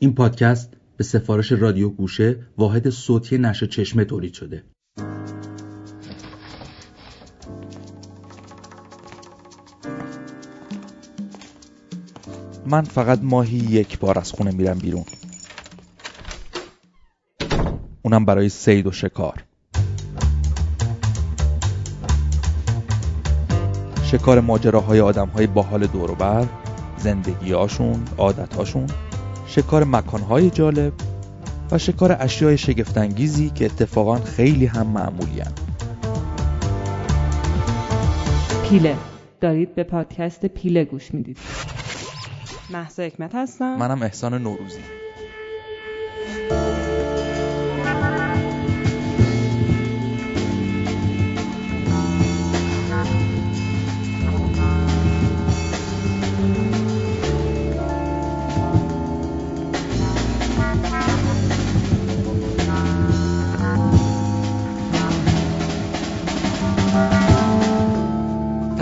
این پادکست به سفارش رادیو گوشه واحد صوتی نشر چشمه تولید شده. من فقط ماهی یک بار از خونه میرم بیرون. اونم برای سید و شکار. شکار ماجراهای آدمهای باحال دوروبر زندگیهاشون عادتهاشون. شکار مکانهای جالب و شکار اشیای شگفتانگیزی که اتفاقا خیلی هم معمولی پیله. دارید به پادکست پیله گوش می‌دید. محسا حکمت هستم. منم احسان نوروزی.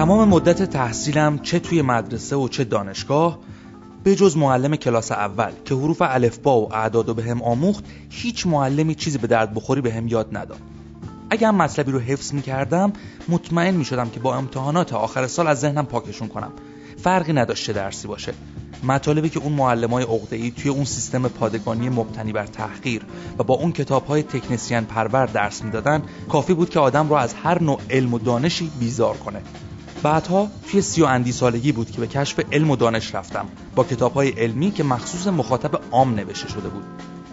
تمام مدت تحصیلم چه توی مدرسه و چه دانشگاه به جز معلم کلاس اول که حروف الفبا و اعداد و به هم آموخت هیچ معلمی چیزی به درد بخوری به هم یاد نداد. اگر مطلبی رو حفظ می کردم مطمئن می شدم که با امتحانات آخر سال از ذهنم پاکشون کنم. فرقی نداشت چه درسی باشه. مطالبی که اون معلم های ای توی اون سیستم پادگانی مبتنی بر تحقیر و با اون کتاب های تکنسیان پرور درس می‌دادن کافی بود که آدم رو از هر نوع علم و دانشی بیزار کنه. بعدها توی سی و اندی سالگی بود که به کشف علم و دانش رفتم. با کتاب های علمی که مخصوص مخاطب عام نوشته شده بود.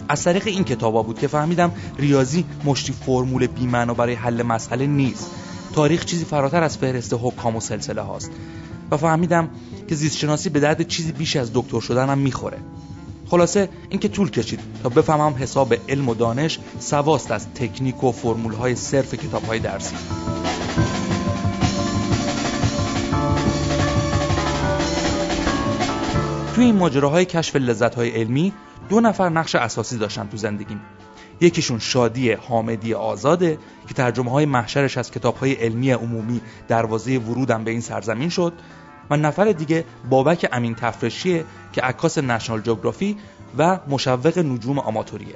از طریق این کتابا بود که فهمیدم ریاضی مشتی فرمول بیمعنا برای حل مسئله نیست. تاریخ چیزی فراتر از فهرست حکام و سلسله هاست. و فهمیدم که زیستشناسی به درد چیزی بیش از دکتر شدنم می‌خوره. خلاصه اینکه طول کشید تا بفهمم حساب علم و دانش سواست از تکنیک و فرمول های صرف کتاب های درسی. توی این ماجراهای کشف لذت‌های علمی دو نفر نقش اساسی داشتن تو زندگیم. یکیشون شادی حامدی آزاده که ترجمه های محشرش از کتاب های علمی عمومی دروازه ورودم به این سرزمین شد و نفر دیگه بابک امین تفرشیه که عکاس نشنال جغرافی و مشوق نجوم آماتوریه.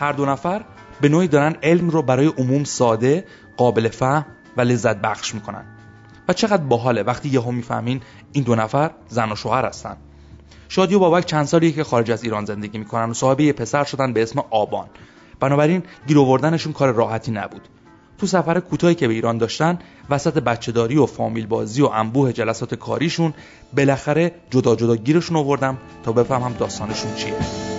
هر دو نفر به نوعی دارن علم رو برای عموم ساده، قابل فهم و لذت بخش می‌کنن. و چقدر باحاله وقتی یهو می‌فهمین این دو نفر زن و شوهر هستن. شادی و بابک چند سالیه که خارج از ایران زندگی می‌کنن و صاحب یه پسر شدن به اسم آبان. بنابراین گیر آوردنشون کار راحتی نبود. تو سفر کوتاهی که به ایران داشتن وسط بچهداری و فامیل بازی و انبوه جلسات کاریشون بالاخره جدا جدا گیرشون آوردم تا بفهمم داستانشون چیه.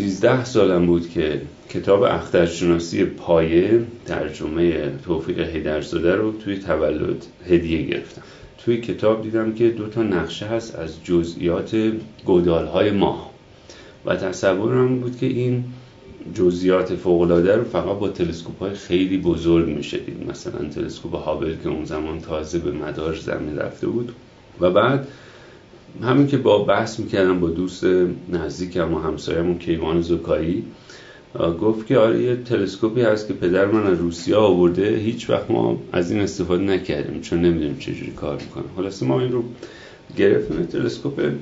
13 سالم بود که کتاب اخترشناسی پایه ترجمه توفیق هیدرزاده رو توی تولد هدیه گرفتم. توی کتاب دیدم که دو تا نقشه هست از جزئیات گودالهای ماه و تصورم بود که این جزئیات فوق‌العاده رو فقط با تلسکوپ های خیلی بزرگ میشه مثلا تلسکوپ هابل که اون زمان تازه به مدار زمین رفته بود. و بعد همین که با بحث می‌کردم با دوست نزدیکم و همسایمون کیوان زکایی گفت که آره یه تلسکوپی هست که پدر من از روسیه آورده هیچ وقت ما از این استفاده نکردیم چون نمی‌دونیم چجوری کار می‌کنه. خلاصه ما این رو گرفتیم تلسکوپ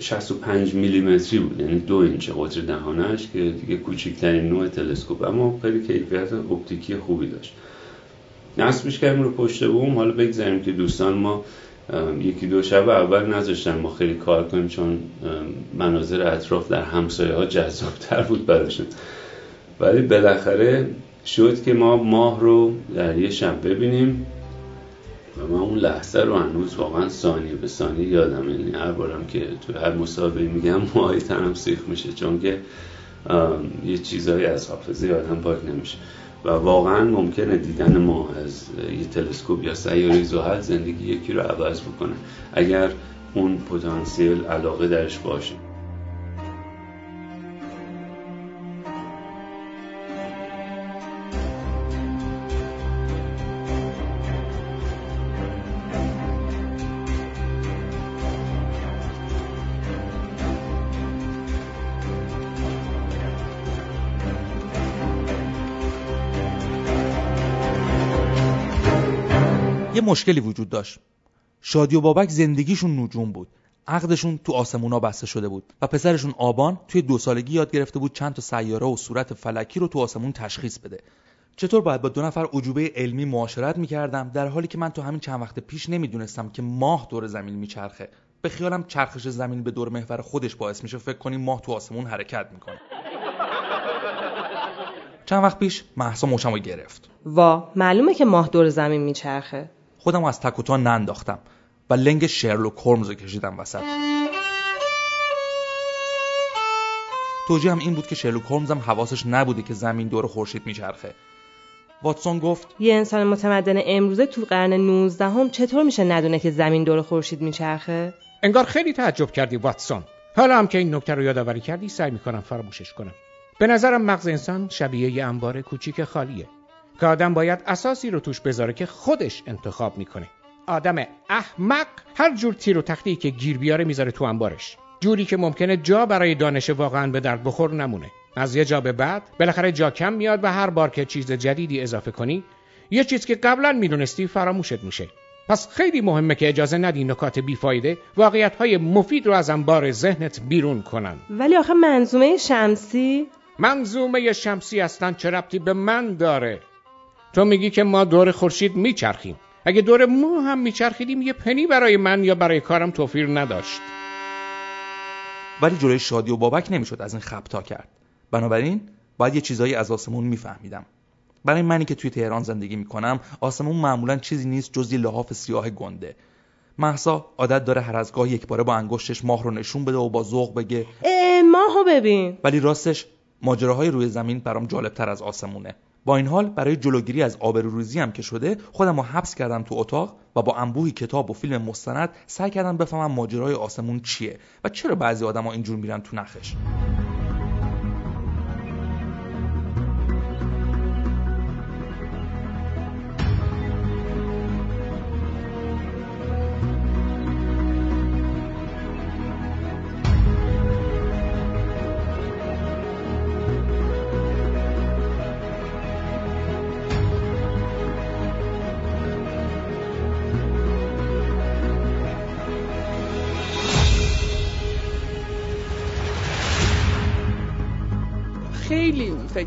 65 میلیمتری بود یعنی دو اینچ قطر دهانش که دیگه کوچکترین نوع تلسکوپ اما خیلی کیفیت اپتیکی خوبی داشت. نصبش کردیم رو پشت بوم حالا بگذاریم که دوستان ما یکی دو شب اول نذاشتن ما خیلی کار کنیم چون مناظر اطراف در همسایه ها جذابتر بود براشون. ولی بالاخره شد که ما ماه رو در یه شب ببینیم و من اون لحظه رو هنوز واقعا ثانیه به ثانیه یادم یعنی هر بارم که تو هر مسابقه میگم ماهی تنم سیخ میشه چون که یه چیزهایی از حافظه آدم پاک نمیشه. و واقعا ممکنه دیدن ما از یه تلسکوپ یا سیاره زحل زندگی یکی رو عوض بکنه. اگر اون پتانسیل علاقه درش باشه. یه مشکلی وجود داشت. شادی و بابک زندگیشون نجوم بود. عقدشون تو آسمونا بسته شده بود و پسرشون آبان توی دو سالگی یاد گرفته بود چند تا سیاره و صورت فلکی رو تو آسمون تشخیص بده. چطور باید با دو نفر عجوبه علمی معاشرت می‌کردم؟ در حالی که من تو همین چند وقت پیش نمی‌دونستم که ماه دور زمین میچرخه. به خیالم چرخش زمین به دور محور خودش باعث میشه. فکر کنیم ماه تو آسمون حرکت می‌کنه. چند وقت پیش محسا مشمو گرفت. وا معلومه که ماه دور زمین میچرخه. خودم از تک و تا ننداختم و لنگ شرلوک هولمز رو کشیدم وسط. توجیه هم این بود که شرلوک هولمز هم حواسش نبوده که زمین دور خورشید میچرخه. واتسون گفت یه انسان متمدن امروزه تو قرن 19 هم چطور میشه ندونه که زمین دور خورشید میچرخه؟ انگار خیلی تعجب کردی واتسون. حالا هم که این نکته رو یادآوری کردی سعی می‌کنم فراموشش کنم. به نظرم مغز انسان شبیه یه انبار کوچیک خالیه. که آدم باید اساسی رو توش بذاره که خودش انتخاب می‌کنه. آدم احمق هر جور تیر و تختی که گیر بیاره می‌ذاره تو انبارش. جوری که ممکنه جا برای دانش واقعا به درد بخور نمونه. از یه جا به بعد بالاخره جا کم میاد و هر بار که چیز جدیدی اضافه کنی یه چیز که قبلا می‌دونستی فراموشت میشه. پس خیلی مهمه که اجازه ندی نکات بیفایده واقعیت های مفید رو از انبار ذهنت بیرون کنن. ولی آخه منظومه شمسی؟ منظومه شمسی اصلا چه ربطی به من داره؟ تو میگی که ما دور خورشید میچرخیم. اگه دور ما هم میچرخیدیم یه پنی برای من یا برای کارم توفیر نداشت. ولی جلوی شادی و بابک نمی‌شد از این خبتا کرد. بنابراین باید یه چیزایی از آسمون میفهمیدم. برای منی که توی تهران زندگی می‌کنم آسمون معمولا چیزی نیست جز یه لحاف سیاه گنده. محسا عادت داره هر از گاه یک باره با انگشتش ماه رو نشون بده و با ذوق بگه. ماهو ببین. ولی راستش ماجراهای روی زمین برام جالبتر از آسمونه. با این حال برای جلوگیری از آبروریزی هم که شده خودم رو حبس کردم تو اتاق و با انبوهی کتاب و فیلم مستند سعی کردم بفهمم ماجرای آسمون چیه و چرا بعضی آدما اینجور میرن تو نخش.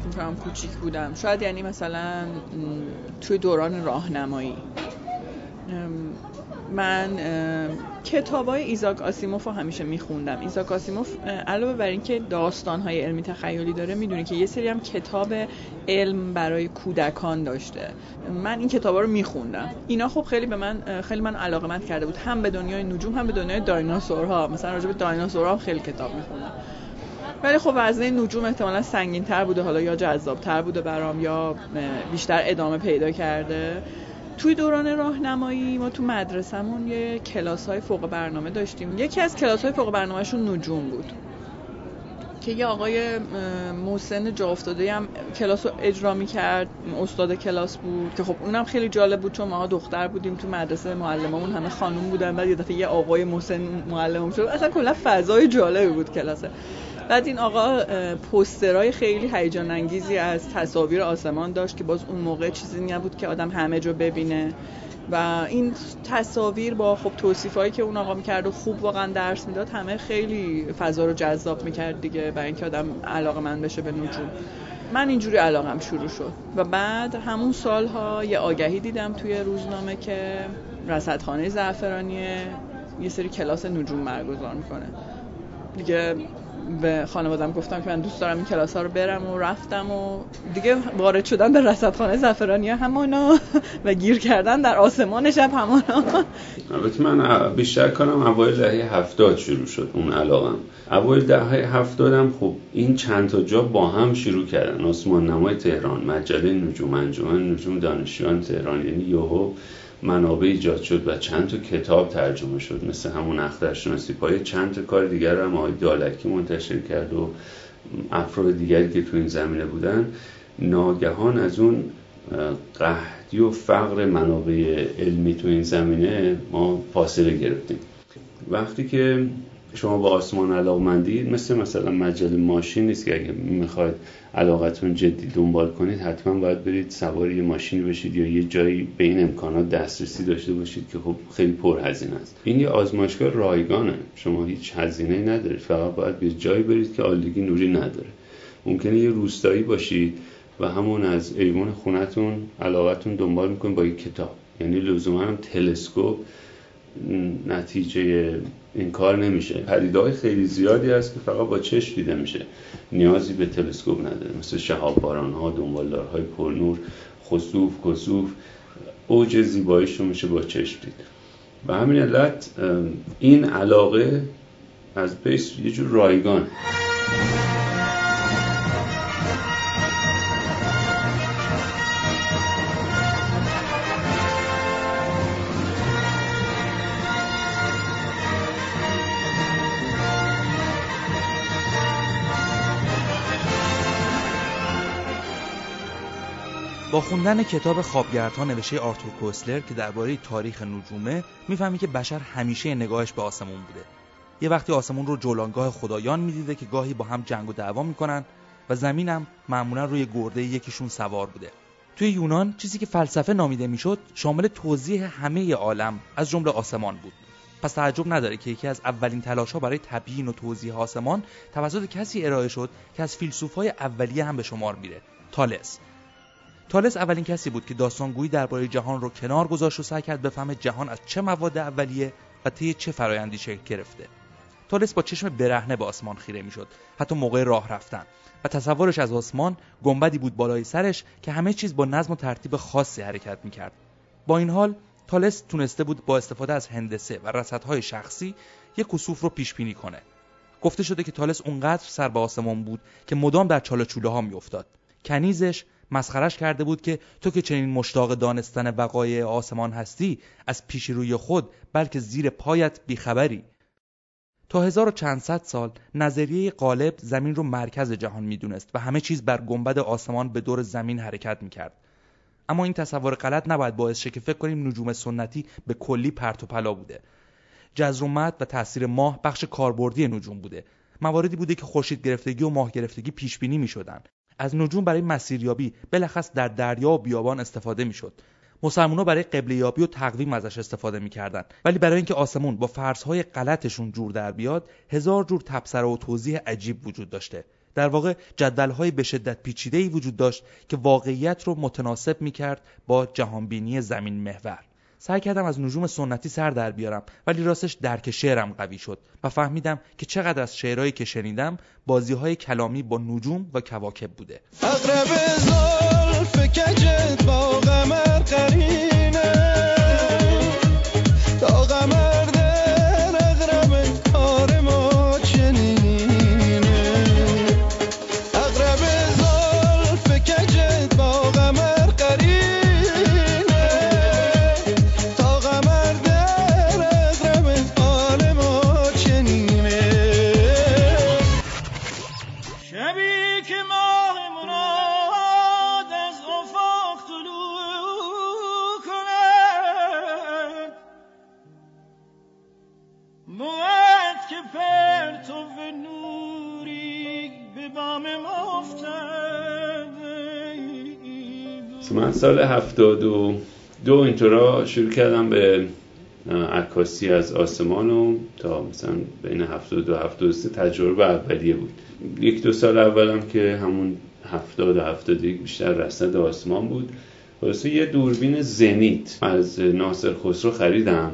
فکر می‌کنم کوچیک بودم. شاید یعنی مثلا توی دوران راهنمایی. من کتاب های ایزاک آسیموف رو همیشه میخوندم. ایزاک آسیموف علاوه بر اینکه داستان های علمی تخیلی داره می‌دونی که یه سری هم کتاب علم برای کودکان داشته. من این کتاب رو میخوندم. اینا خب خیلی به من خیلی من علاقه کرده بود. هم به دنیای نجوم هم به دنیای دایناسورها. مثلا راجع به دایناسورها خیلی کتاب میخوندم. ولی خب وزنه نجوم احتمالا سنگین تر بوده. حالا یا جذاب تر بوده برام یا بیشتر ادامه پیدا کرده. توی دوران راهنمایی ما تو مدرسهمون یه کلاس های فوق برنامه داشتیم. یکی از کلاس های فوق برنامهشون نجوم بود. که یه آقای محسن جا افتاده هم کلاس رو اجرا می کرد استاد کلاس بود که خب اونم خیلی جالب بود چون ما دختر بودیم تو مدرسه. معلممون همه خانوم بودن. بعد یه دفعه یه آقای محسن معلممون شد. اصلا کلا فضای جالبی بود کلاسه. بعد این آقا پوسترهای خیلی هیجان انگیزی از تصاویر آسمان داشت که باز اون موقع چیزی نبود که آدم همه جا ببینه. و این تصاویر با خب توصیفایی که اون آقا می‌کرد و خوب واقعا درس می‌داد همه خیلی فضا رو جذاب می‌کرد دیگه برای اینکه آدم علاقه من بشه به نجوم. من اینجوری علاقم شروع شد. و بعد همون سالها یه آگهی دیدم توی روزنامه که رصدخانه زعفرانی یه سری کلاس نجوم برگزار می‌کنه. دیگه به خانوادم گفتم که من دوست دارم این کلاس ها رو برم و رفتم و دیگه وارد شدن به رصدخانه زعفرانی همانا و گیر کردن در آسمان شب همانا البته من بیشتر کنم اوایل دهه هفتاد شروع شد اون علاقم. اوایل دهه هفتادم خب این چند تا جا با هم شروع کردن. آسمان نمای تهران مجله نجوم انجمن نجوم دانشجویان تهران یعنی یوهو منابع ایجاد شد و چند تا کتاب ترجمه شد. مثل همون اخترشناسی پای چند تا کار دیگر هم آقای دالکی منتشر کرد و افراد دیگری که تو این زمینه بودن. ناگهان از اون قهدی و فقر منابع علمی تو این زمینه ما فاصله گرفتیم. وقتی که شما با آسمان علاقمندید مثل مثلا مجله ماشین نیست که اگه می‌خواید علاقتون جدی دنبال کنید حتما باید برید سوار یه ماشینی بشید یا یه جایی به این امکانات دسترسی داشته باشید که خب خیلی پرهزینه است. این یه آزمایشگاه رایگانه. شما هیچ هزینه ندارید. فقط باید به جایی برید که آلودگی نوری نداره. ممکنه یه روستایی باشید و همون از ایوان خونتون علاقتون دنبال می‌کنید با یه کتاب. یعنی لزوما هم تلسکوپ نتیجه این کار نمیشه. پدیده خیلی زیادی هست که فقط با چشم دیده میشه. نیازی به تلسکوپ نداره. مثل شهاب باران ها دنبالدارهای پرنور خصوف کسوف اوج زیباییش رو میشه با چشم دید. و همین علت این علاقه از پیس یه جور رایگان. با خوندن کتاب خوابگردها نوشته آرتور کوسلر که درباره تاریخ نجومه می‌فهمی که بشر همیشه نگاهش به آسمون بوده. یه وقتی آسمون رو جولانگاه خدایان می‌دیده که گاهی با هم جنگ و دعوا می‌کنن و زمینم معمولا روی گرده یکیشون سوار بوده. توی یونان چیزی که فلسفه نامیده می‌شد شامل توضیح همه عالم از جمله آسمان بود. پس تعجب نداره که یکی از اولین تلاش ها برای تبیین و توضیح آسمان توسط کسی ارائه شد که از فیلسوفای اولیه هم به شمار میره. تالس. تالس اولین کسی بود که داستانگویی درباره جهان رو کنار گذاشت و سعی کرد بفهمه جهان از چه مواد اولیه و طی چه فرایندی شکل گرفته. تالس با چشم برهنه به آسمان خیره می‌شد. حتی موقع راه رفتن. و تصورش از آسمان گنبدی بود بالای سرش که همه چیز با نظم و ترتیب خاصی حرکت می‌کرد. با این حال تالس تونسته بود با استفاده از هندسه و رصدهای شخصی یک کسوف رو پیش بینی کنه. گفته شده که تالس اونقدر سر به آسمان بود که مدام در چاله چوله ها میافتاد. کنیزش مسخرش کرده بود که تو که چنین مشتاق دانستن وقایع آسمان هستی از پیش روی خود بلکه زیر پایت بیخبری. تا هزار و چند سال نظریه غالب زمین رو مرکز جهان می‌دونست و همه چیز بر گنبد آسمان به دور زمین حرکت می‌کرد. اما این تصور غلط نباید باعث شه که فکر کنیم نجوم سنتی به کلی پرت و پلا بوده. جزر و و تاثیر ماه بخش کاربردی نجوم بوده. مواردی بوده که خورشید گرفتگی و ماه گرفتگی پیش بینی می‌شدن. از نجوم برای مسیریابی بلخص در دریا و بیابان استفاده می‌شد. مسلمونا برای قبله یابی و تقویم ازش استفاده می‌کردند. ولی برای اینکه آسمون با فرضهای غلطشون جور در بیاد هزار جور تبصره و توضیح عجیب وجود داشته. در واقع جدولهای به شدت پیچیده‌ای وجود داشت که واقعیت رو متناسب می‌کرد با جهانبینی زمین محور. سعی کردم از نجوم سنتی سر در بیارم ولی راستش درک شعرم قوی شد و فهمیدم که چقدر از شعرهایی که شنیدم بازی های کلامی با نجوم و کواکب بوده. هفتاد و دو اینطورا شروع کردم به عکاسی از آسمان و تا مثلا بین هفتاد و هفتاد سه تجربه اولیه بود. یک دو سال اولم که همون هفتاد و هفتاد یک بیشتر رسد آسمان بود. واسه یه دوربین زنیت از ناصر خسرو خریدم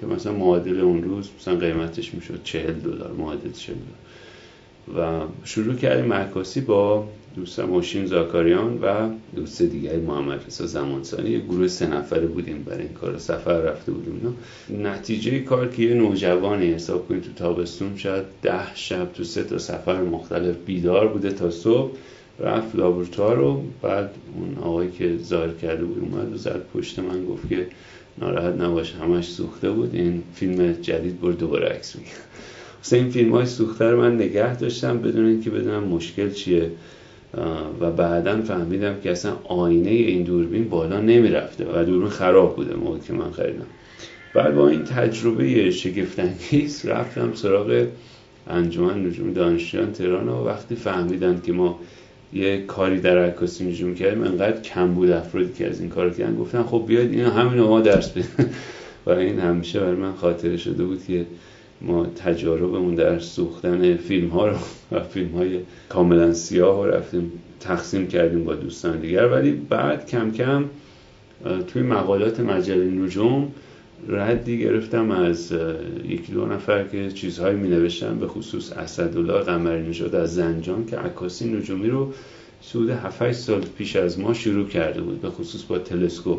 که مثلا معادل اون روز مثلا قیمتش می‌شد چهل دلار معادل چهل و شروع کردیم عکاسی با دوستم ماشین زاکاریان و دوست دیگری محمد رسا زمانسانی. یه گروه سه نفره بودیم برای این کار سفر رفته بودیم. نتیجه کار که یه نوجوانی حساب کنید تو تابستون شاید ده شب تو سه تا سفر مختلف بیدار بوده تا صبح رفت لابراتوار رو بعد اون آقایی که ظاهر کرده بود اومد و زد پشت من گفت که ناراحت نباش همش سوخته بود. این فیلم جدید برد دوباره عکس میگه این فیلم های سوخته رو من نگه داشتم بدون اینکه بدونم مشکل چیه. و بعدا فهمیدم که اصلا آینه این دوربین بالا نمی‌رفته و دوربین خراب بوده موقع که من خریدم. بعد با این تجربه شگفتانگیز رفتم سراغ انجمن نجوم دانشجویان تهران و وقتی فهمیدن که ما یه کاری در عکاسی نجوم کردیم انقدر کم بود افرادی که از این کار کردن گفتن خب بیاید این همین ما درس بدیم. و این همیشه برای من خاطره شده بود که ما تجاربمون در سوختن فیلم ها رو و فیلم های کاملا سیاه رو رفتیم تقسیم کردیم با دوستان دیگر. ولی بعد کم کم توی مقالات مجله نجوم ردی گرفتم از یکی دو نفر که چیزهایی می نوشتن به خصوص اسدالله قمری نژاد از زنجان که عکاسی نجومی رو سود 7 سال پیش از ما شروع کرده بود به خصوص با تلسکوپ.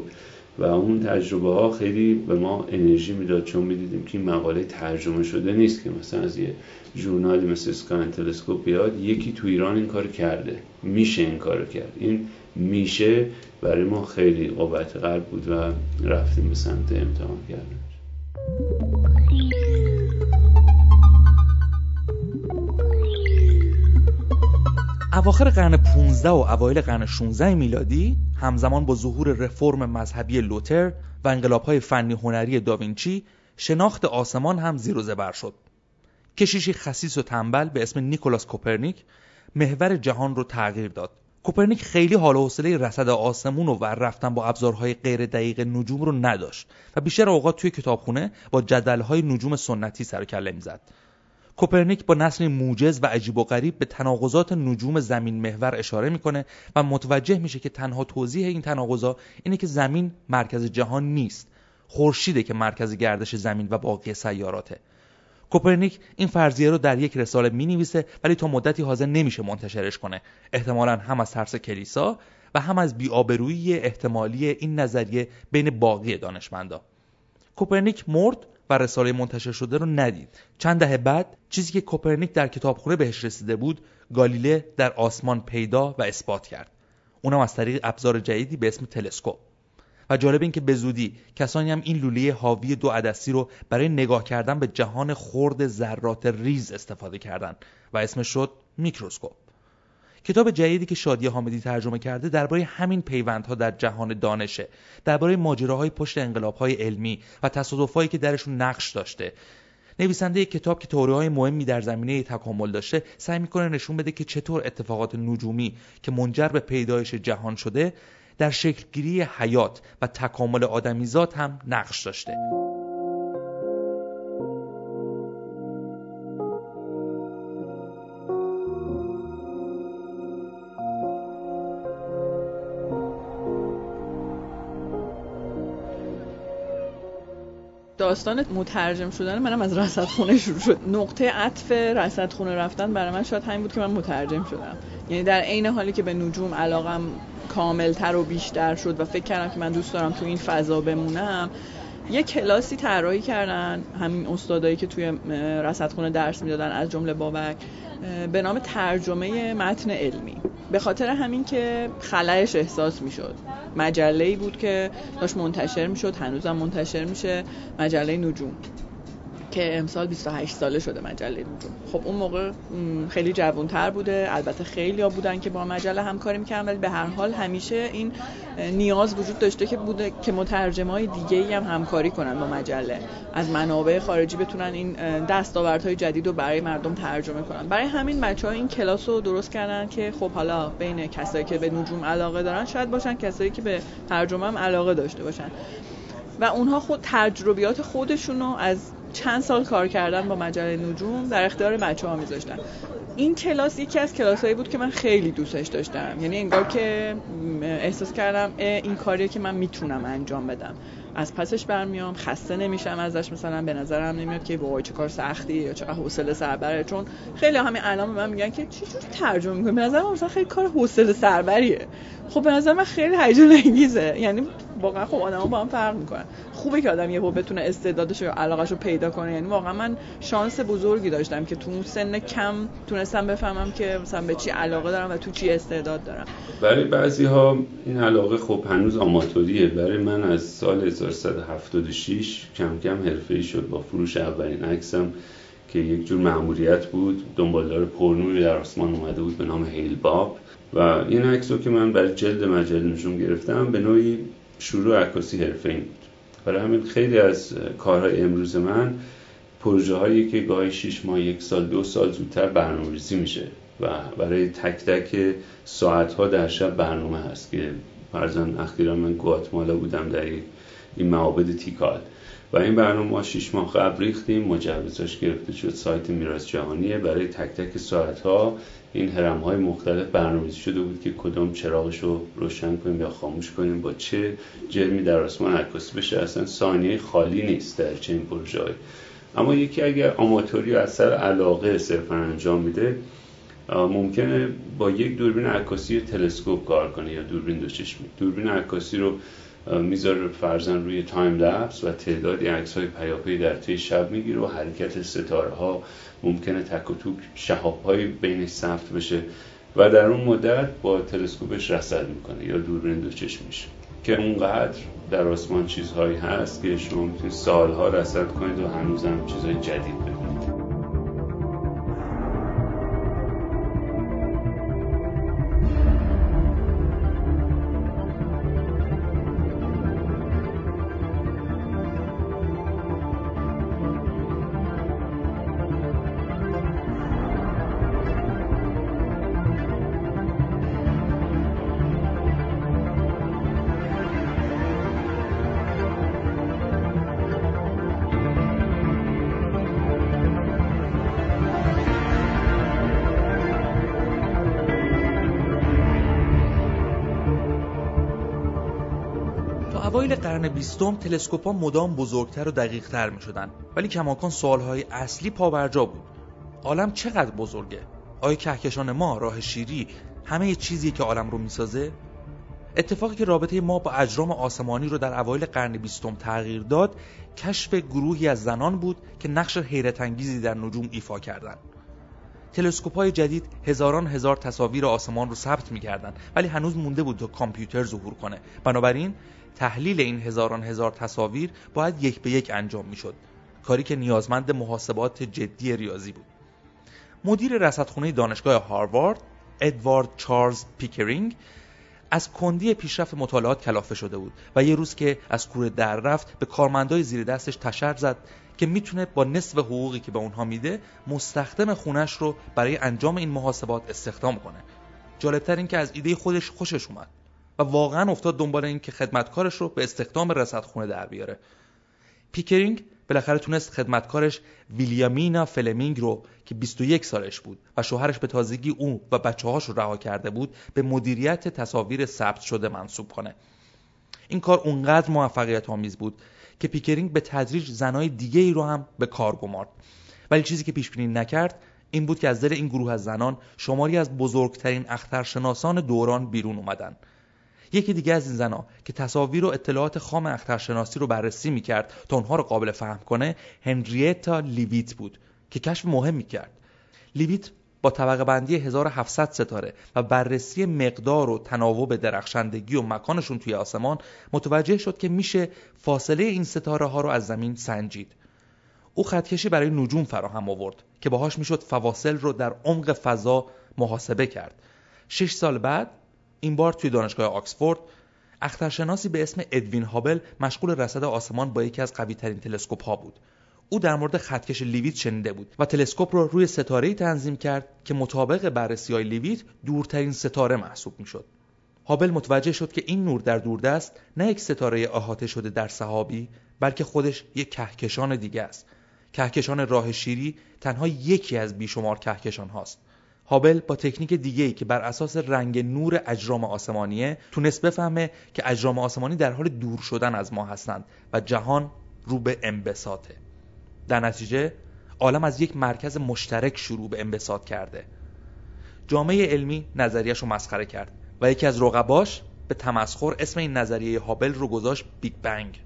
و اون تجربه ها خیلی به ما انرژی می‌داد چون می‌دیدیم که این مقاله ترجمه شده نیست که مثلا از یه ژورنالی مثل اسکان تلسکوپ بیاد یکی تو ایران این کار کرده میشه این کار کرد. این میشه برای ما خیلی قوت قلب بود و رفتیم به سمت امتحان کردن. اواخر قرن 15 و اوایل قرن 16 میلادی همزمان با ظهور رفرم مذهبی لوتر و انقلابهای فنی هنری داوینچی شناخت آسمان هم زیر و زبر شد. کشیشی خسیس و تنبل به اسم نیکولاس کوپرنیک محور جهان رو تغییر داد. کوپرنیک خیلی حال و حوصله رصد آسمون و ور رفتن با ابزارهای غیر دقیق نجوم رو نداشت و بیشتر اوقات توی کتابخونه با جدلهای نجوم سنتی سر و کله می‌زد. کوپرنیک با نثر موجز و عجیب و غریب به تناقضات نجوم زمین محور اشاره می‌کنه و متوجه میشه که تنها توضیح این تناقضا اینه که زمین مرکز جهان نیست. خورشیده که مرکز گردش زمین و باقی سیاراته. کوپرنیک این فرضیه رو در یک رساله می نویسه ولی تا مدتی حاضر نمیشه منتشرش کنه. احتمالا هم از ترس کلیسا و هم از بی‌آبرویی احتمالی این نظریه بین باقی دانشمندا. کوپرنیک مرد و رساله منتشر شده رو ندید. چند دهه بعد چیزی که کوپرنیک در کتابخونه بهش رسیده بود گالیله در آسمان پیدا و اثبات کرد. اونم از طریق ابزار جدیدی به اسم تلسکوپ. و جالب این که به زودی کسانی هم این لوله حاوی دو عدسی رو برای نگاه کردن به جهان خرد ذرات ریز استفاده کردند و اسمش شد میکروسکوپ. کتاب جدیدی که شادی حامدی ترجمه کرده درباره همین پیوندها در جهان دانشه درباره ماجراهای پشت انقلابهای علمی و تصادفهایی که درشون نقش داشته. نویسنده کتاب که های مهمی در زمینه تکامل داشته سعی می‌کنه نشون بده که چطور اتفاقات نجومی که منجر به پیدایش جهان شده در شکلگیری حیات و تکامل آدمیزاد هم نقش داشته. داستان مترجم شدن منم از رصد خونه شروع شد. نقطه عطف رصد خونه رفتن برای من شاید همین بود که من مترجم شدم. یعنی در عین حالی که به نجوم علاقم کاملتر و بیشتر شد و فکر کردم که من دوست دارم تو این فضا بمونم یه کلاسی طراحی کردن. همین استادایی که توی رصدخونه درس می‌دادن از جمله بابک به نام ترجمه متن علمی. به خاطر همین که خلایش احساس می‌شد. مجله ای بود که داشت منتشر می‌شد هنوزم منتشر میشه مجله نجوم. که امسال 28 ساله شده مجله نجوم. خب اون موقع خیلی جوانتر بوده. البته خیلی ها بودن که با مجله همکاری می‌کردن ولی به هر حال همیشه این نیاز وجود داشته که بوده که مترجمای دیگه ای هم همکاری کنن با مجله. از منابع خارجی بتونن این دستاوردهای جدید رو برای مردم ترجمه کنن. برای همین بچه ها این کلاس رو درست کردن که خب حالا بین کسایی که به نجوم علاقه دارن شاید باشن کسایی که به ترجمه هم علاقه داشته باشن. و اونها خود تجربیات خودشون رو از چند سال کار کردن با مجله نجوم در اختیار بچه ها میذاشتن. این کلاس یکی از کلاسایی بود که من خیلی دوستش داشتم. یعنی انگار که احساس کردم این کاریه که من می‌تونم انجام بدم. از پسش برمیام خسته نمیشم ازش مثلا به نظرم نمیاد که وای چه کار سختی یا چقدر حوصله سربره چون خیلی همین الان به من میگن که چی جوری ترجمه می‌کنی؟ به نظر مثلا خیلی کار حوصله سربریه خب به نظر من خیلی هیجان انگیزه. یعنی واقعا خب آدما با هم فرق می‌کنن. خوبه که آدم یهو بتونه استعدادش و علاقش رو پیدا کنه. یعنی واقعا من شانس بزرگی داشتم که تو اون سن کم تونستم بفهمم که مثلا به چی علاقه دارم و تو چی استعداد دارم. برای بعضی ها این علاقه خب هنوز آماتوریه. برای من از سال 1376 کم کم حرفه‌ای شد. با فروش اولین عکسم که یک جور مأموریت بود. دنبالدار پرنوری در آسمان اومده بود به نام هیل باب و این عکس که من برای جلد مجله نجوم گرفتم به نوعی شروع عکاسی حرفه‌ای بود. برای همین خیلی از کارهای امروز من پروژه هایی که گاهی 6 ماه یک سال دو سال زودتر برنامه‌ریزی میشه و برای تک تک ساعت ها در شب برنامه هست که فرزن اخیرا من گواتمالا بودم در این معابد تیکال. و این برنامه ما شیش ماه قبل ریختیم. مجوزش گرفته شد. سایت میراث جهانیه. برای تک تک ساعت ها این هرم های مختلف برنامه‌ریزی شده بود که کدام چراغش رو روشن کنیم یا خاموش کنیم با چه جرمی در آسمان عکاسی بشه. اصلا ثانیه خالی نیست در چنین پروژه اما یکی اگر آماتوری و از سر علاقه صرفا انجام میده ممکنه با یک دوربین عکاسی تلسکوپ کار کنه یا دوربین دو چشمی. دوربین عکاسی رو می‌ذاره فرضا روی time lapse و تعدادی عکس های پیاپی در طی شب می‌گیره و حرکت ستاره ها ممکنه تک و توک شهاب های بینش ثبت بشه و در اون مدت با تلسکوپش رصد می‌کنه یا دوربین دو چشمیش که اونقدر در آسمان چیزهایی هست که شما می‌تونید سالها رصد کنید و هنوزم چیزهای جدید ببینید اوایل قرن بیستم تلسکوپ ها مدام بزرگتر و دقیقتر می شدن ولی کماکان سوالهای اصلی پابرجا بود عالم چقدر بزرگه؟ آیا کهکشان ما راه شیری همه چیزی که عالم رو می‌سازه؟ اتفاقی که رابطه ما با اجرام آسمانی رو در اوایل قرن بیستم تغییر داد کشف گروهی از زنان بود که نقش حیرت انگیزی در نجوم ایفا کردند. تلسکوپ های جدید هزاران هزار تصاویر آسمان رو ثبت می‌کردند ولی هنوز مونده بود تا کامپیوتر ظهور کنه بنابراین تحلیل این هزاران هزار تصاویر باید یک به یک انجام می‌شد. کاری که نیازمند محاسبات جدی ریاضی بود. مدیر رصدخانه دانشگاه هاروارد ادوارد چارلز پیکرینگ از کندی پیشرفت مطالعات کلافه شده بود و یه روز که از کوره در رفت به کارمندای زیر دستش تشر زد که می‌تونه با نصف حقوقی که به اونها میده مستخدم خونش رو برای انجام این محاسبات استخدام کنه. جالبتر این که از ایده خودش خوشش اومد. و واقعا افتاد دنبال این که خدمتکارش رو به استخدام رصدخونه در بیاره. پیکرینگ بالاخره تونست خدمتکارش ویلیامینا فلمینگ رو که 21 سالش بود و شوهرش به تازگی او و بچه هاش رو رها کرده بود به مدیریت تصاویر ثبت شده منصوب کنه. این کار اونقدر موفقیت آمیز بود که پیکرینگ به تدریج زنای دیگه ای رو هم به کار گمارد. ولی چیزی که پیش بینی نکرد این بود که از دل این گروه از زنان شماری از بزرگترین اخترشناسان دوران بیرون اومدن. یکی دیگه از این زنا که تصاویر و اطلاعات خام اخترشناسی رو بررسی می‌کرد تا اونها رو قابل فهم کنه هنریتا لیویت بود که کشف مهمی کرد لیویت با طبقه بندی 1700 ستاره و بررسی مقدار و تناوب درخشندگی و مکانشون توی آسمان متوجه شد که میشه فاصله این ستاره ها رو از زمین سنجید. او خطکشی برای نجوم فراهم آورد که باهاش می‌شد فواصل رو در عمق فضا محاسبه کرد. شش سال بعد این بار توی دانشگاه آکسفورد اخترشناسی به اسم ادوین هابل مشغول رصد آسمان با یکی از قوی ترین تلسکوپ ها بود او در مورد خطکش لیویت شنیده بود و تلسکوپ رو روی ستاره تنظیم کرد که مطابق بررسی های لیویت دورترین ستاره محسوب می‌شد. هابل متوجه شد که این نور در دوردست نه یک ستاره احاطه شده در صحابی بلکه خودش یک کهکشان دیگه است. کهکشان راه شیری تنها یکی از بیشمار کهکشان هاست. هابل با تکنیک دیگه ای که بر اساس رنگ نور اجرام آسمانیه تونست بفهمه که اجرام آسمانی در حال دور شدن از ما هستند و جهان رو به انبساطه. در نتیجه عالم از یک مرکز مشترک شروع به انبساط کرده. جامعه علمی نظریش رو مسخره کرد و یکی از رقباش به تمسخر اسم این نظریه هابل رو گذاشت Big Bang.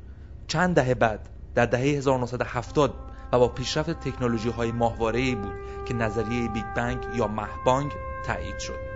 چند دهه بعد در دهه 1970 و با پیشرفت تکنولوژی های بود که نظریه Big Bang یا مهبانگ تایید شد.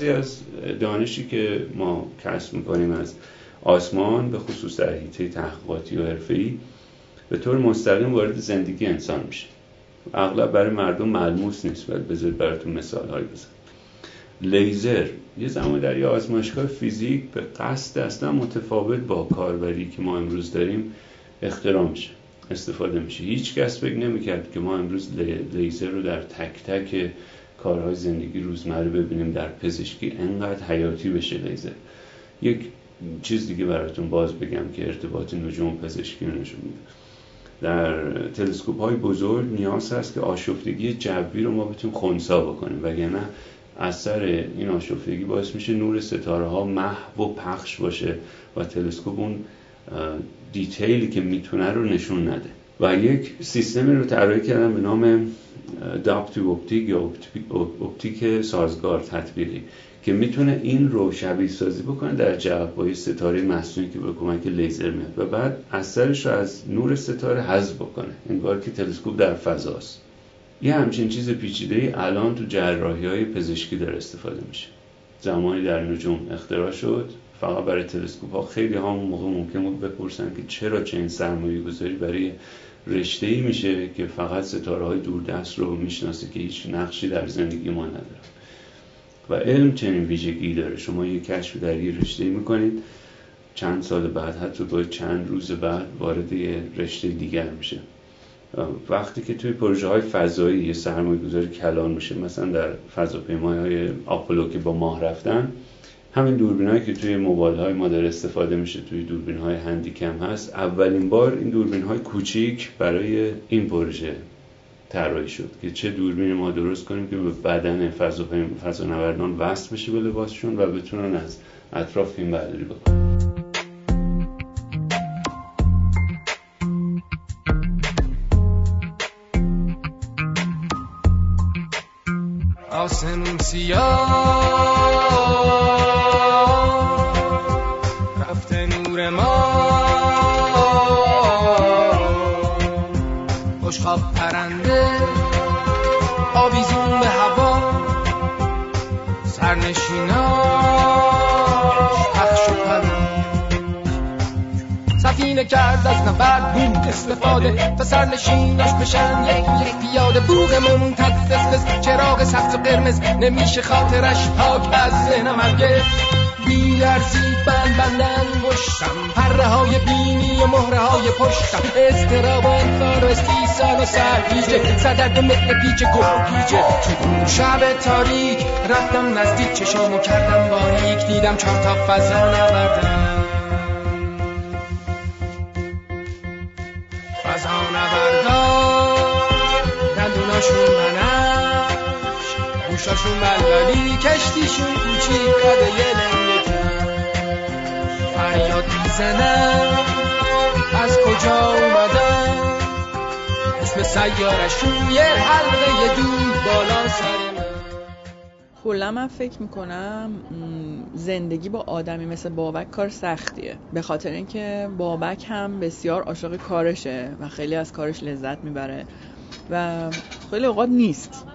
بعضی از دانشی که ما کسب می‌کنیم از آسمان به خصوص در حیطه تحقیقاتی و حرفه‌ای به طور مستقیم وارد زندگی انسان میشه. اغلب برای مردم ملموس نیست ولی بذارید براتون مثال هایی بزن لیزر یه زمان در یه آزمایشگاه فیزیک به قصد اصلا متفاوت با کاربری که ما امروز داریم اختراع میشه استفاده میشه. هیچ کس فکر نمی‌کرد که ما امروز لیزر رو در تک تک کارهای زندگی روزمره ببینیم در پزشکی انقدر حیاتی بشه لیزر. یک چیز دیگه براتون باز بگم که ارتباط نجوم پزشکی رو نشون میده. در تلسکوپ های بزرگ نیاز هست که آشفتگی جوی رو ما بتونیم خونسا بکنیم. وگرنه اثر این آشفتگی باعث میشه نور ستاره ها محو و پخش باشه و تلسکوپ اون دیتیلی که می‌تونه رو نشون نده. و یک سیستمی رو طراحی کردم به نام adaptive optic یا اپتیک سازگار تطبیقی که می‌تونه این رو شبیه سازی بکنه در جوابهای ستاره مصنوعی که به کمک لیزر میاد و بعد اثرش رو از نور ستاره حذف بکنه. انگار که تلسکوپ در فضاست یه همچین چیز پیچیده ای الان تو جراحی های پزشکی داره استفاده میشه. زمانی در نجوم اختراع شد فقط برای تلسکوپ ها خیلی ها موقع ممکن بود بپرسن که چرا چنین سرمایه گذاری برای رشته ای میشه که فقط ستاره های دوردست رو می‌شناسه که هیچ نقشی در زندگی ما نداره. و علم چنین ویژگی داره. شما یه کشف در یه رشته می‌کنید چند سال بعد حتی با چند روز بعد وارد یه رشته دیگر میشه. وقتی که توی پروژه های فضایی یه سرمایه گذاری کلان میشه مثلا در فضاپیمای های آپولو که با ماه رفتن همین دوربین که توی موبایل های ما داره استفاده میشه توی دوربین های هندیکم هست اولین بار این دوربین های کوچیک برای این پروژه طراحی شد که چه دوربین ما درست کنیم که به بدن فضانوردان وصل بشه به لباسشون و بتونن از اطراف فیلم برداری بکنن. بوم استفاده و سرنشیناش بشن یک یک پیاده بوغمون تد فس چراغ سبز و قرمز نمیشه خاطرش. پاک از ذهنم هرگز بیارزی بند بندن گشتم پره های بینی و مهره های پشتم. استراب و و استیسان و سرگیجه. صدرد و مهر پیچ گرگیجه. تو شب تاریک رفتم نزدیک. چشامو کردم باریک. دیدم چهار تا فضا نوردم دندوناشون بنفش گوشاشون بلبلی کشتیشون کوچیک قده یه لنگه فریاد می‌زنم از کجا اومدم اسم سیارشون یه حلقه دود بالا سر کلا من فکر می‌کنم زندگی با آدمی مثل بابک کار سختیه. به خاطر اینکه بابک هم بسیار عاشق کارشه و خیلی از کارش لذت می‌بره. و خیلی اوقات نیست.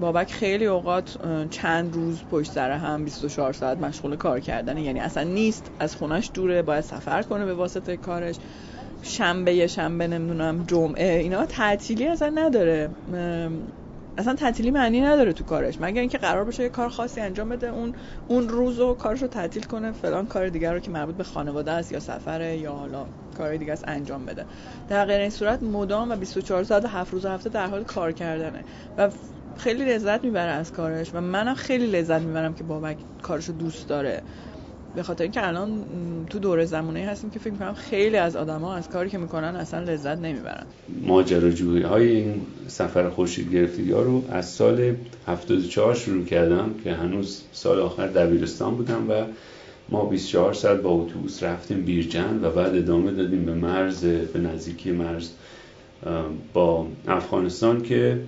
بابک خیلی اوقات چند روز پشت سر هم 24 ساعت مشغول کار کردنه. یعنی اصلا نیست. از خونش دوره باید سفر کنه به واسطه کارش. شنبه شنبه نمی‌دونم جمعه اینا تعطیلی اصلا نداره. اصلا تعطیلی معنی نداره تو کارش. مگر اینکه قرار باشه یه کار خاصی انجام بده اون اون روز و کارش تعطیل کنه فلان کار دیگر رو که مربوط به خانواده است یا سفره یا حالا کار دیگه است انجام بده. در غیر این صورت مدام و 24 ساعت و 7 روز هفته در حال کار کردنه. و خیلی لذت می‌بره از کارش و منم خیلی لذت می‌برم که بابک کارش رو دوست داره. به خاطر اینکه الان تو دور زمانه هستیم که فکر می‌کنم خیلی از آدما از کاری که می‌کنن اصلا لذت نمی‌برن. ماجراجویی های این سفر خورشید گرفتگی ها رو از سال 74 شروع کردم که هنوز سال آخر دبیرستان بودم و ما 24 ساعت با اتوبوس رفتیم بیرجن و بعد ادامه دادیم به مرز به نزدیکی مرز با افغانستان که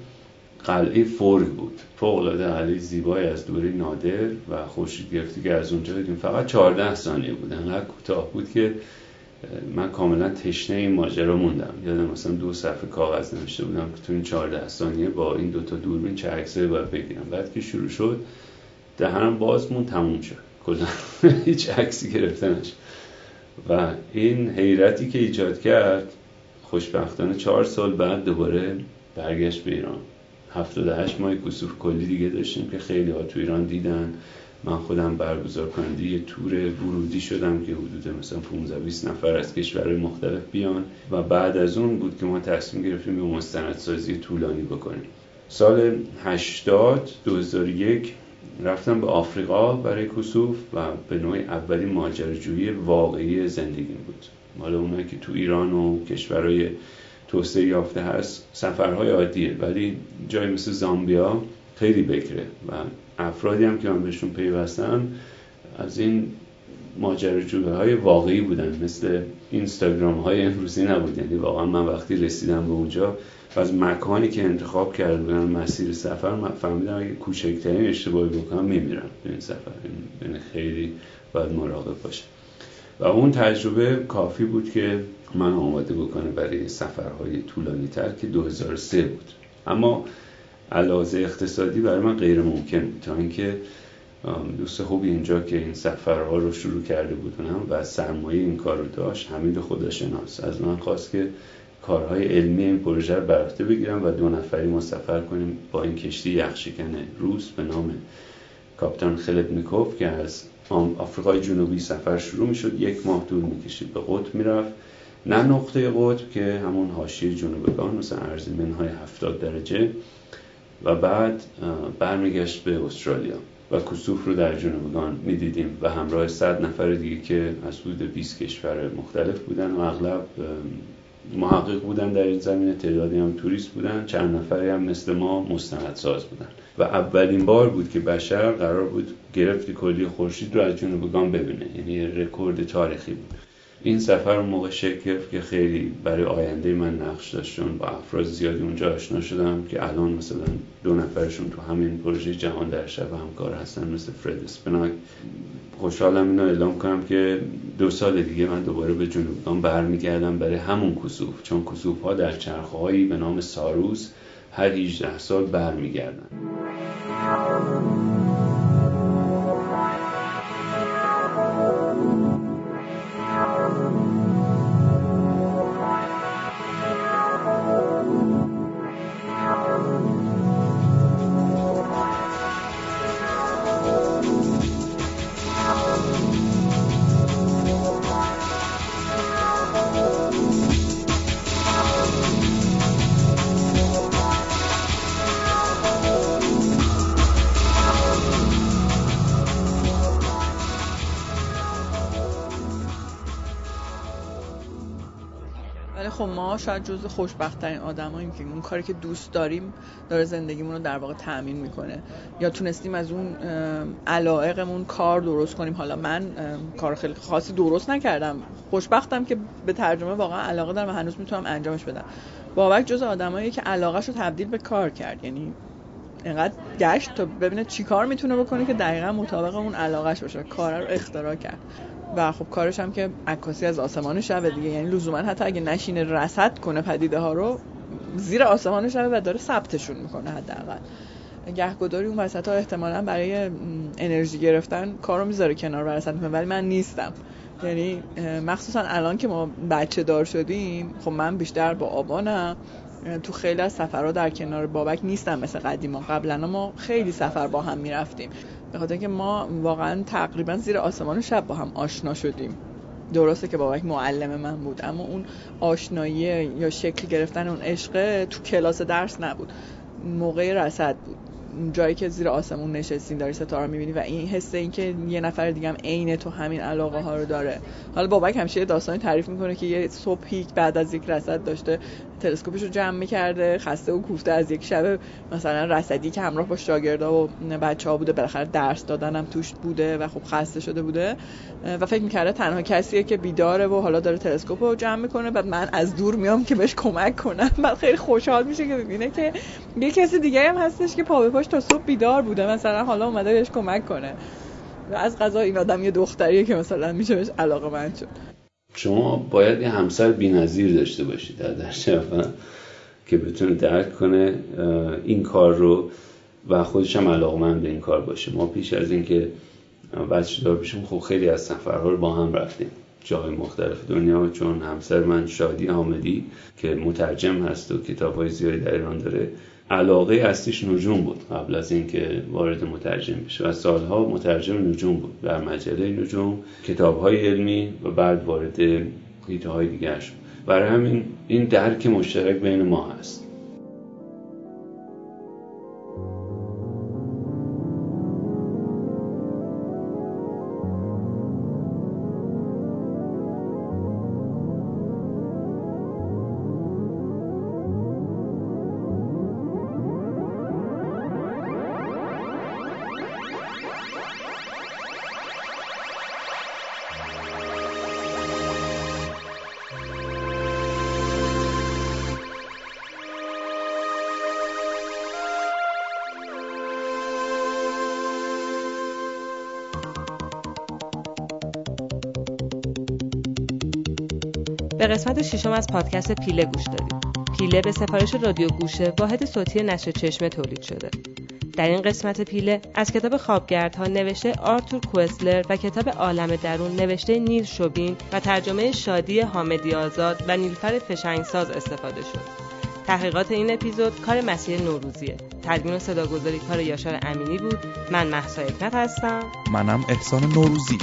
قلعه فورگ بود. فوق العاده قلعه زیبای از دوره نادر و خورشید گرفتی که از اونجا دیدیم. فقط 14 ثانیه بود. انقدر کوتاه بود که من کاملا تشنه این ماجرا موندم. یادم مثلا دو صفحه کاغذ نوشته بودم که تو این 14 ثانیه با این دوتا دوربین چه عکسایی باید بگیرم. بعد که شروع شد دهنم باز مون تموم شد. کلا هیچ عکسی گرفتنش و این حیرتی که ایجاد کرد خوشبختانه چهار سال بعد دوباره برگشت به ایران. 78 ماه کسوف کلی دیگه داشتیم که خیلی ها تو ایران دیدن. من خودم برگزار کننده یه تور ورودی شدم که حدود مثلا 15 20 نفر از کشورهای مختلف بیان و بعد از اون بود که ما تصمیم گرفتیم به مستندسازی طولانی بکنیم. سال 80 2001 رفتم به آفریقا برای کسوف و به نوع اولی ماجراجویی واقعی زندگیم بود. مال اونایی که تو ایران و کشورهای توسعه یافته هست. سفرهای عادیه ولی جای مثل زامبیا خیلی بکره و افرادی هم که من بهشون پیوستم از این ماجراجویی های واقعی بودن. مثل اینستاگرام های امروزی نبود. یعنی واقعا من وقتی رسیدم به اونجا و از مکانی که انتخاب کرده بودن مسیر سفر من فهمیدم اگه کوچکترین اشتباهی بکنم میمیرم این سفر. یعنی خیلی باید مراقب باشه و اون تجربه کافی بود که من آماده بکنه برای سفرهای طولانی تر که 2003 بود. اما علاوه اقتصادی برای من غیر ممکن بود تا اینکه دوست خوبی اینجا که این سفرها رو شروع کرده بودنم و سرمایه این کار رو داشت حمید خداشناس از من خواست که کارهای علمی این پروژه رو بر بگیرم و دو نفری ما سفر کنیم با این کشتی یخشکن روس به نام کاپتان خلبنیکوف که از آفریقای جنوبی سفر شروع می‌شد. یک ماه طول می‌کشید به قطب می‌رفت. نه نقطه قطب که همون حاشیه جنوبگان مثلا ارزی منهای 70 درجه و بعد برمیگشت به استرالیا و کسوف رو در جنوبگان می‌دیدیم و همراه صد نفر دیگه که از حدود 20 کشور مختلف بودن و اغلب محقق بودن در این زمینه تعدادی هم توریست بودن. چند نفری هم مثل ما مستندساز بودن. و اولین بار بود که بشر قرار بود گرفت کلی خورشید رو از جنوبگان ببینه. یعنی رکورد تاریخی بود. این سفر موقع شکل گرفت که خیلی برای آینده من نقش داشت. با افراد زیادی اونجا آشنا شدم که الان مثلا دو نفرشون تو همین پروژه جهان در شب همکار هستن مثل فرد اسپناک. خوشحالم اینو اعلام کنم که دو سال دیگه من دوباره به جنوبگان برمیگردم برای همون کسوف. چون کسوف ها در چرخه به نام ساروس هر 18 سال برمیگردن. Thank you. خب ما شاید جز خوشبخت ترین آدماییم که اون کاری که دوست داریم داره زندگیمون رو در واقع تأمین می‌کنه. یا تونستیم از اون علائقمون کار درست کنیم. حالا من کار خیلی خاصی درست نکردم. خوشبختم که به ترجمه واقعا علاقه دارم و هنوز می‌تونم انجامش بدم. بابک جز آدمایی که علاقهش رو تبدیل به کار کرد. یعنی اینقدر گشت تا ببینه چی کار می‌تونه بکنه که دقیقا مطابق اون علاقهش باشه کار رو اختراع کرد. و خب کارش هم که عکاسی از آسمان شبه دیگه. یعنی لزوما حتی اگه نشینه رصد کنه پدیده ها رو زیر آسمان شبه و داره ثبتشون می‌کنه حداقل. گهگداری اون وسط ها احتمالا برای انرژی گرفتن کارو می‌ذاره کنار برسد می‌کنه ولی من نیستم. یعنی مخصوصا الان که ما بچه دار شدیم خب من بیشتر با آبانم. تو خیلی از سفرها در کنار بابک نیستم مثل قدیما. قبلا ما خیلی سفر با هم می‌رفتیم. به خاطر که ما واقعا تقریبا زیر آسمان شب با هم آشنا شدیم. درسته که بابک معلم من بود اما اون آشنایی یا شکل گرفتن اون عشق تو کلاس درس نبود. موقع رسد بود. جایی که زیر آسمون نشستین داری ستاره می‌بینی و این حس این که یه نفر دیگه هم عین تو همین علاقه ها رو داره. حالا بابک همیشه داستانی تعریف می‌کنه که یه صبحی بعد از یک رصد داشته تلسکوپش رو جمع می‌کرده خسته و کوفته از یک شب مثلا رصدی که همراه با شاگردا و بچه ها بوده بالاخره درس دادن هم توش بوده و خب خسته شده بوده. و فکر می‌کرده تنها کسیه که بیداره و حالا داره تلسکوپ رو جمع می‌کنه بعد من از دور میام که بهش کمک کنم. بعد خیلی خوشحال میشه که ببینه که یه کسی دیگه هم هستش که پا به پاش تا صبح بیدار بوده مثلا حالا اومده بهش کمک کنه. و از قضا این آدم یه دختریه که مثلا میشه بهش علاقه من شد. شما باید یه همسر بی‌نظیر داشته باشید در که بتونه درک کنه این کار رو و خودش هم علاقمند به این کار باشه. ما پیش از اینکه بچه دار بشیم خب خیلی از سفرها رو با هم رفتیم. جای مختلف دنیا چون همسر من شادی آمدی که مترجم هست و کتاب های زیادی در ایران داره. علاقه اصلیش نجوم بود قبل از اینکه وارد مترجم بشه. و سالها مترجم نجوم بود در مجله نجوم. کتاب های علمی و بعد وارد هیته های دیگر شد برای همین این درک مشترک بین ما هست. به قسمت ششم از پادکست پیله گوش دادید. پیله به سفارش رادیو گوشه واحد صوتی نشر چشمه تولید شده. در این قسمت پیله از کتاب خوابگردها نوشته آرتور کوسلر و کتاب عالم درون نوشته نیل شوبین و ترجمه شادی حامدی آزاد و نیلفر فشنگساز استفاده شد. تحقیقات این اپیزود کار مسیر نوروزیه. تدوین و صداگذاری کار یاشار امینی بود. من محسا حکمت هستم. منم احسان نوروزی